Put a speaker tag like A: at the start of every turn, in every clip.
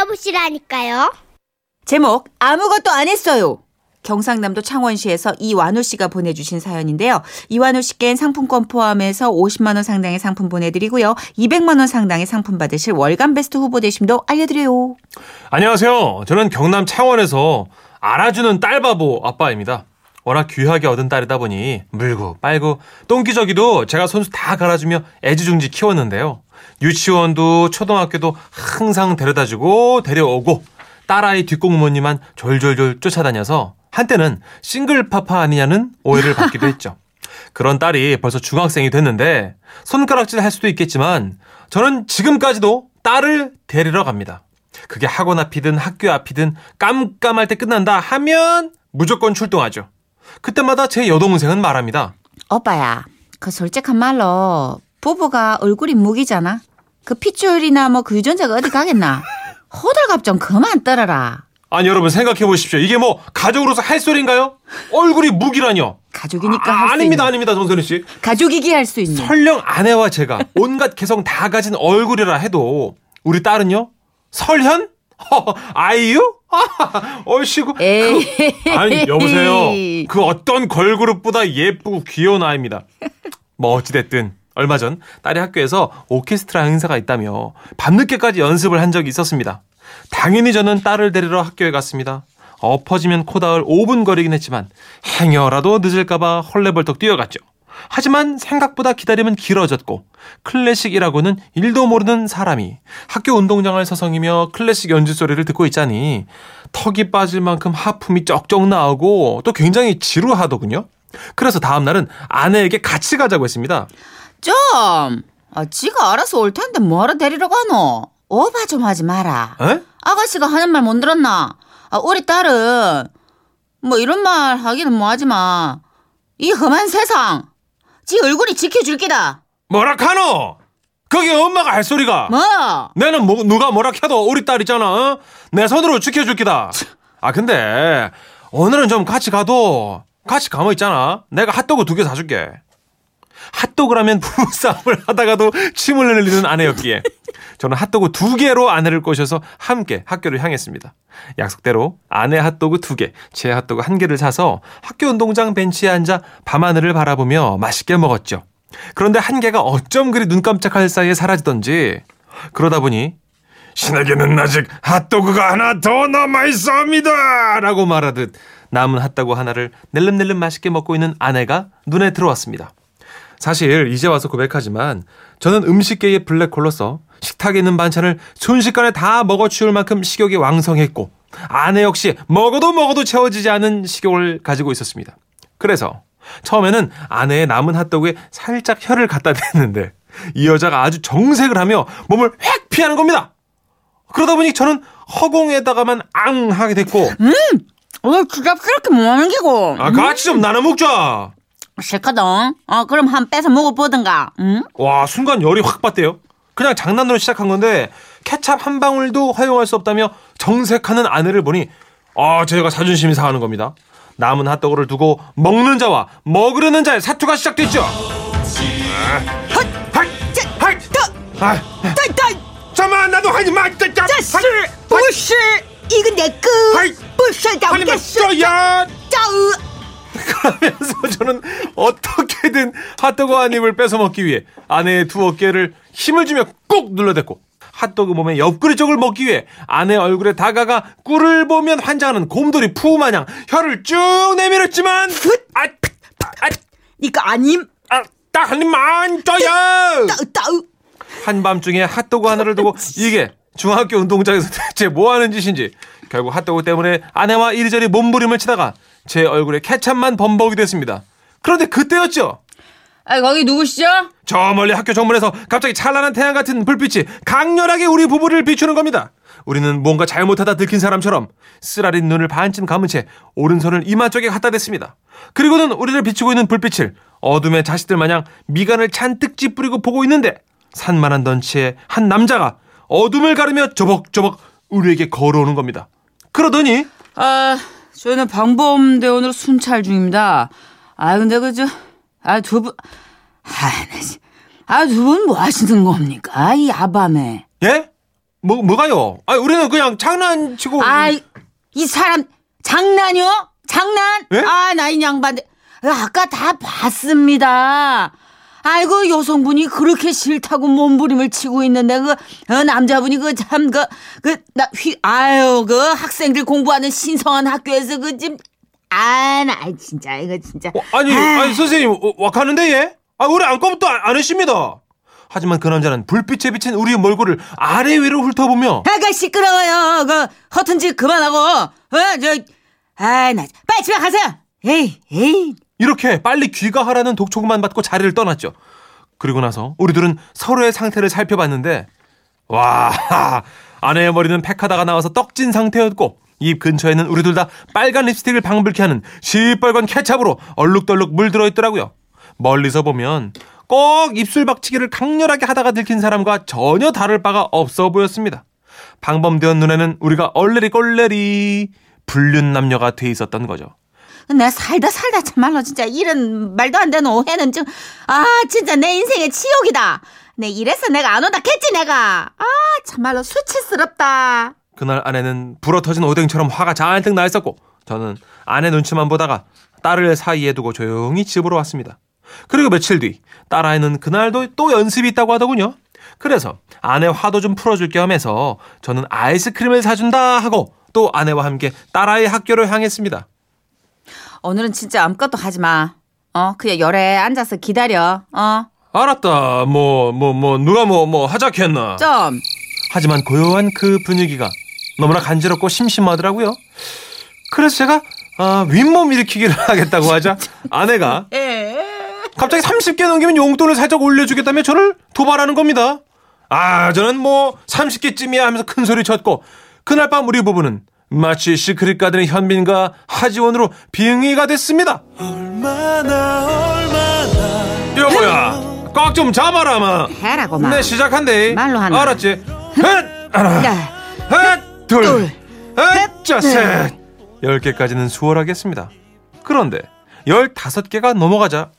A: 들어보시라니까요.
B: 제목 아무것도 안 했어요. 경상남도 창원시에서 이완우 씨가 보내주신 사연인데요. 이완우 씨께는 상품권 포함해서 50만 원 상당의 상품 보내드리고요. 200만 원 상당의 상품 받으실 월간 베스트 후보 되심도 알려드려요.
C: 안녕하세요. 저는 경남 창원에서 알아주는 딸바보 아빠입니다. 워낙 귀하게 얻은 딸이다 보니 물고 빨고 똥기저귀도 제가 손수 다 갈아주며 애지중지 키웠는데요. 유치원도 초등학교도 항상 데려다주고 데려오고 딸아이 뒷공무니만 졸졸졸 쫓아다녀서 한때는 싱글파파 아니냐는 오해를 받기도 했죠. 그런 딸이 벌써 중학생이 됐는데 손가락질 할 수도 있겠지만 저는 지금까지도 딸을 데리러 갑니다. 그게 학원 앞이든 학교 앞이든 깜깜할 때 끝난다 하면 무조건 출동하죠. 그때마다 제 여동생은 말합니다.
B: 오빠야, 그 솔직한 말로 부부가 얼굴이 무기잖아. 그 핏줄이나 뭐 그 유전자가 어디 가겠나. 호들갑 좀 그만 떨어라.
C: 아니 여러분 생각해 보십시오. 이게 뭐 가족으로서 할 소리인가요? 얼굴이 무기라뇨?
B: 가족이니까
C: 아,
B: 할 수
C: 아닙니다,
B: 있는.
C: 아닙니다, 정선희 씨.
B: 가족이기 할 수 있는.
C: 설령 아내와 제가 온갖 개성 다 가진 얼굴이라 해도 우리 딸은요? 설현? 허, 아이유?
B: 에이.
C: 그, 아니 여보세요. 그 어떤 걸그룹보다 예쁘고 귀여운 아이입니다. 뭐 어찌됐든 얼마 전 딸이 학교에서 오케스트라 행사가 있다며 밤늦게까지 연습을 한 적이 있었습니다. 당연히 저는 딸을 데리러 학교에 갔습니다. 엎어지면 코다을 5분 거리긴 했지만 행여라도 늦을까봐 헐레벌떡 뛰어갔죠. 하지만 생각보다 기다림은 길어졌고 클래식이라고는 일도 모르는 사람이 학교 운동장을 서성이며 클래식 연주 소리를 듣고 있자니 턱이 빠질 만큼 하품이 쩍쩍 나오고 또 굉장히 지루하더군요. 그래서 다음 날은 아내에게 같이 가자고 했습니다.
B: 좀, 아, 지가 알아서 올 텐데 뭐하러 데리러 가노? 오바 좀 하지 마라.
C: 에?
B: 아가씨가 하는 말 못 들었나? 아, 우리 딸은 뭐 이런 말 하기는 뭐하지만 이 험한 세상 지 얼굴이 지켜줄 기다.
C: 뭐라 카노? 그게 엄마가 할 소리가.
B: 뭐?
C: 내는 뭐, 누가 뭐라 해도 우리 딸 있잖아. 어? 내 손으로 지켜줄 기다. 아 근데 오늘은 좀 같이 가도 같이 가면 있잖아. 내가 핫도그 두 개 사줄게. 핫도그라면 부부싸움을 하다가도 침을 흘리는 아내였기에 저는 핫도그 두 개로 아내를 꼬셔서 함께 학교를 향했습니다. 약속대로 아내 핫도그 두 개, 제 핫도그 한 개를 사서 학교 운동장 벤치에 앉아 밤하늘을 바라보며 맛있게 먹었죠. 그런데 한 개가 어쩜 그리 눈 깜짝할 사이에 사라지던지 그러다 보니 신에게는 아직 핫도그가 하나 더 남아 있습니다. 라고 말하듯 남은 핫도그 하나를 낼름낼름 맛있게 먹고 있는 아내가 눈에 들어왔습니다. 사실 이제 와서 고백하지만 저는 음식계의 블랙홀로서 식탁에 있는 반찬을 순식간에 다 먹어 치울 만큼 식욕이 왕성했고 아내 역시 먹어도 먹어도 채워지지 않은 식욕을 가지고 있었습니다. 그래서 처음에는 아내의 남은 핫도그에 살짝 혀를 갖다 댔는데 이 여자가 아주 정색을 하며 몸을 획 피하는 겁니다. 그러다 보니 저는 허공에다가만 앙 하게 됐고
B: 어, 그게 그렇게 뭐하는 기고?
C: 아 같이 좀 나눠 먹자.
B: 싫거든. 어, 그럼 한 빼서 먹어보든가. 응?
C: 와 순간 열이 확 받대요. 그냥 장난으로 시작한 건데 케찹 한 방울도 허용할 수 없다며 정색하는 아내를 보니 아 제가 자존심이 상하는 겁니다. 남은 핫도그를 두고 먹는 자와 먹으려는 자의 사투가 시작됐죠. 아, 잠만 나도 하지 마. 진짜.
B: 부시! 이거 내 거!
C: 하지마 써야.
B: 짜으!
C: 그러면서 저는 어떻게든 핫도그 한 입을 뺏어 먹기 위해 아내의 두 어깨를 힘을 주며 꾹 눌러댔고 핫도그 몸의 옆구리 쪽을 먹기 위해 아내 얼굴에 다가가 꿀을 보면 환장하는 곰돌이 푸 마냥 혀를 쭉 내밀었지만 아, 아,
B: 이거 아님?
C: 아, 딱 한 입만 줘요. 한밤중에 핫도그 하나를 두고 이게 중학교 운동장에서 대체 뭐 하는 짓인지 결국 핫도그 때문에 아내와 이리저리 몸부림을 치다가 제 얼굴에 케찹만 범벅이 됐습니다. 그런데 그때였죠.
B: 아, 거기 누구시죠?
C: 저 멀리 학교 정문에서 갑자기 찬란한 태양 같은 불빛이 강렬하게 우리 부부를 비추는 겁니다. 우리는 뭔가 잘못하다 들킨 사람처럼 쓰라린 눈을 반쯤 감은 채 오른손을 이마 쪽에 갖다 댔습니다. 그리고는 우리를 비추고 있는 불빛을 어둠의 자식들 마냥 미간을 잔뜩 찌푸리고 보고 있는데 산만한 덩치의 한 남자가 어둠을 가르며 저벅저벅 우리에게 걸어오는 겁니다. 그러더니
B: 아, 저희는 방범대원으로 순찰 중입니다. 아, 근데 그저, 아, 두 분, 아, 나 진- 아, 두 분 뭐 하시는 겁니까? 이 야밤에.
C: 예? 뭐 뭐가요? 아 우리는 그냥 장난치고
B: 아 이, 이 사람 장난이요? 장난?
C: 예?
B: 아, 나이 양반. 아까 다 봤습니다. 아이고, 여성분이 그렇게 싫다고 몸부림을 치고 있는데, 그, 어, 남자분이 그 참, 그, 그, 나, 휘, 아유, 그 학생들 공부하는 신성한 학교에서 그 집, 아, 나 진짜, 이거 진짜.
C: 어, 아니
B: 아.
C: 아니 선생님 어, wak하는데 얘? 아 우리 아무것도 안, 안 했습니다. 하지만 그 남자는 불빛에 비친 우리의 몰골을 아래 위로 훑어보며
B: 아가 시끄러워요. 그 허튼 짓 그만하고. 어, 저, 아, 나 빨리 집에 가세요. 에이, 에이.
C: 이렇게 빨리 귀가하라는 독촉만 받고 자리를 떠났죠. 그리고 나서 우리 둘은 서로의 상태를 살펴봤는데 와 아내의 머리는 팩하다가 나와서 떡진 상태였고 입 근처에는 우리 둘 다 빨간 립스틱을 방불케 하는 시뻘건 케찹으로 얼룩덜룩 물들어 있더라고요. 멀리서 보면 꼭 입술 박치기를 강렬하게 하다가 들킨 사람과 전혀 다를 바가 없어 보였습니다. 방범대원 눈에는 우리가 얼레리 꼴레리 불륜 남녀가 돼 있었던 거죠.
B: 내가 살다 살다 참말로 진짜 이런 말도 안 되는 오해는 좀, 아, 진짜 내 인생의 치욕이다. 내 이래서 내가 안 온다 했지, 내가. 아, 참말로 수치스럽다.
C: 그날 아내는 불어 터진 오뎅처럼 화가 잔뜩 나 있었고 저는 아내 눈치만 보다가 딸을 사이에 두고 조용히 집으로 왔습니다. 그리고 며칠 뒤 딸 아이는 그날도 또 연습이 있다고 하더군요. 그래서 아내 화도 좀 풀어줄 겸 해서 저는 아이스크림을 사준다 하고 또 아내와 함께 딸아이 학교를 향했습니다.
B: 오늘은 진짜 아무것도 하지 마. 어, 그냥 열에 앉아서 기다려. 어,
C: 알았다. 뭐, 뭐, 뭐, 누가 뭐, 뭐, 하자했나
B: 좀.
C: 하지만 고요한 그 분위기가 너무나 간지럽고 심심하더라고요. 그래서 제가 아, 윗몸 일으키기를 하겠다고 하자 아내가 갑자기 30개 넘기면 용돈을 살짝 올려주겠다며 저를 도발하는 겁니다. 아, 저는 뭐 30개쯤이야 하면서 큰 소리 쳤고 그날 밤 우리 부부는 마치 시크릿 가든의 현빈과 하지원으로 빙의가 됐습니다. 여보야, 꽉 좀 잡아라, 마.
B: 해라고, 마.
C: 네, 시작한대.
B: 말로 하나.
C: 알았지? 헷! 하나,
B: 야,
C: 헷! 둘,
B: 둘,
C: 헷! 자, 셋! 열 개까지는 수월하겠습니다. 그런데 열다섯 개가 넘어가자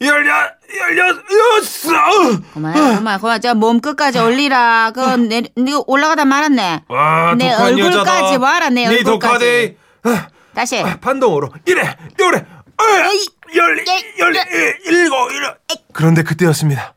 C: 열여, 여섯!
B: 그만, 그만, 그만. 저몸 끝까지 올리라. 그, 내, 니가 올라가다 말았네.
C: 와,
B: 내
C: 독한
B: 얼굴까지
C: 여자다.
B: 와라, 내
C: 네
B: 얼굴까지.
C: 독하대.
B: 다시.
C: 아, 반동으로 이래 요래 어, 열리 열리 일곱 일곱 그런데 그때였습니다.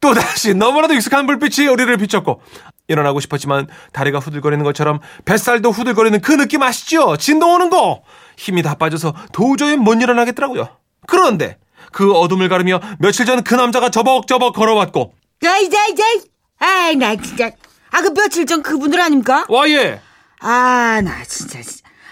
C: 또 다시 너무나도 익숙한 불빛이 우리를 비췄고 일어나고 싶었지만 다리가 후들거리는 것처럼 뱃살도 후들거리는 그 느낌 아시죠? 진동 오는 거 힘이 다 빠져서 도저히 못 일어나겠더라고요. 그런데 그 어둠을 가르며 며칠 전 그 남자가 저벅저벅 걸어왔고
B: 야, 이제, 이제. 아이, 나 진짜. 아, 그 며칠 전 그분들 아닙니까?
C: 와예
B: 아, 나 진짜.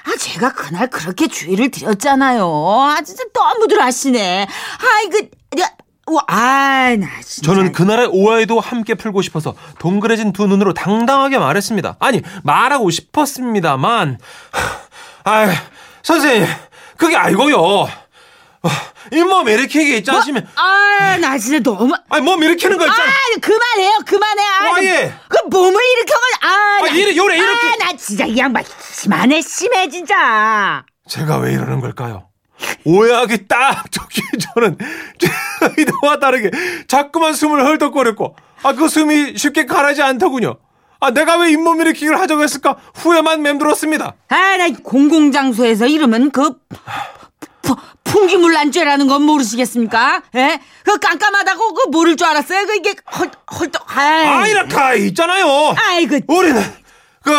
B: 아, 제가 그날 그렇게 주의를 드렸잖아요. 아, 진짜 너무들 하시네. 아이, 그, 야, 와, 아, 나 진짜.
C: 저는 그날의 오해도 함께 풀고 싶어서 동그래진 두 눈으로 당당하게 말했습니다. 아니 말하고 싶었습니다만, 아 선생님 그게 아니고요. 어, 잇몸 일으키기 있지 않으시면,
B: 아, 나 진짜 너무.
C: 아니 몸 일으키는 거
B: 아,
C: 있잖아.
B: 그만해요, 그만해. 아,
C: 와, 예.
B: 그 몸을 일으켜가지고, 아,
C: 아,
B: 나-
C: 이래, 요래, 이렇게.
B: 아, 나 진짜 이 양반 심하네, 심해, 진짜.
C: 제가 왜 이러는 걸까요? 오해하기 딱 좋기 저는 이도와 다르게 자꾸만 숨을 헐떡거렸고, 아 그 숨이 쉽게 가라지 않더군요. 아 내가 왜 잇몸 일으키기를 하자고 했을까 후회만 맴돌았습니다.
B: 아, 나 공공장소에서 이러면 그 푸- 풍기물 난죄라는 건 모르시겠습니까? 예? 그 깜깜하다고 그 모를 줄 알았어요. 그 이게 헐 헐떡. 아이.
C: 아 있잖아요.
B: 아이고.
C: 우리는 그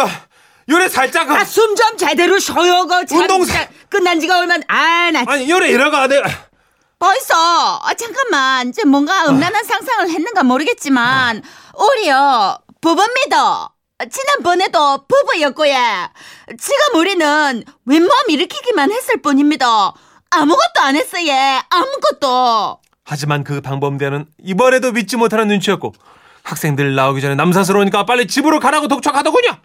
C: 요래 살짝 그
B: 아, 숨 좀 제대로 쉬어요. 그 참,
C: 운동-
B: 진짜 끝난 지가 얼마 아, 나
C: 아니 요래 이러가 내가
B: 벌써 아, 잠깐만. 이제 뭔가 음란한 상상을 했는가 모르겠지만 우리요. 부부입니다. 지난번에도 부부였고요. 지금 우리는 윗몸 일으키기만 했을 뿐입니다. 아무것도 안 했어요. 아무것도.
C: 하지만 그 방범대는 이번에도 믿지 못하는 눈치였고 학생들 나오기 전에 남사스러우니까 빨리 집으로 가라고 독촉하더군요.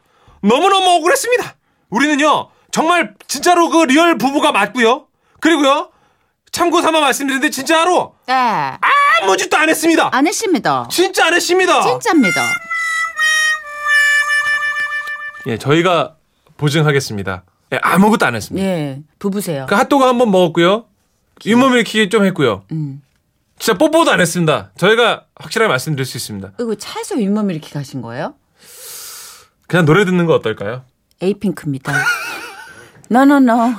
C: 너무너무 억울했습니다. 우리는요 정말 진짜로 그 real 부부가 맞고요. 그리고요 참고 삼아 말씀드리는데 진짜로
B: 네.
C: 아무 짓도 안 했습니다.
B: 안 했습니다.
C: 진짜 안 했습니다.
B: 진짜입니다.
C: 예, 저희가 보증하겠습니다. 예, 아무것도 안 했습니다.
B: 예. 부부세요.
C: 그 핫도그 한 번 먹었고요. 잇몸 일으키기 좀 했고요.
B: 음.
C: 진짜 뽀뽀도 안 했습니다. 저희가 확실하게 말씀드릴 수 있습니다.
B: 이거 차에서 윗몸 이렇게 가신 거예요?
C: 그냥 노래 듣는 거 어떨까요?
B: 에이핑크입니다. No, no, no.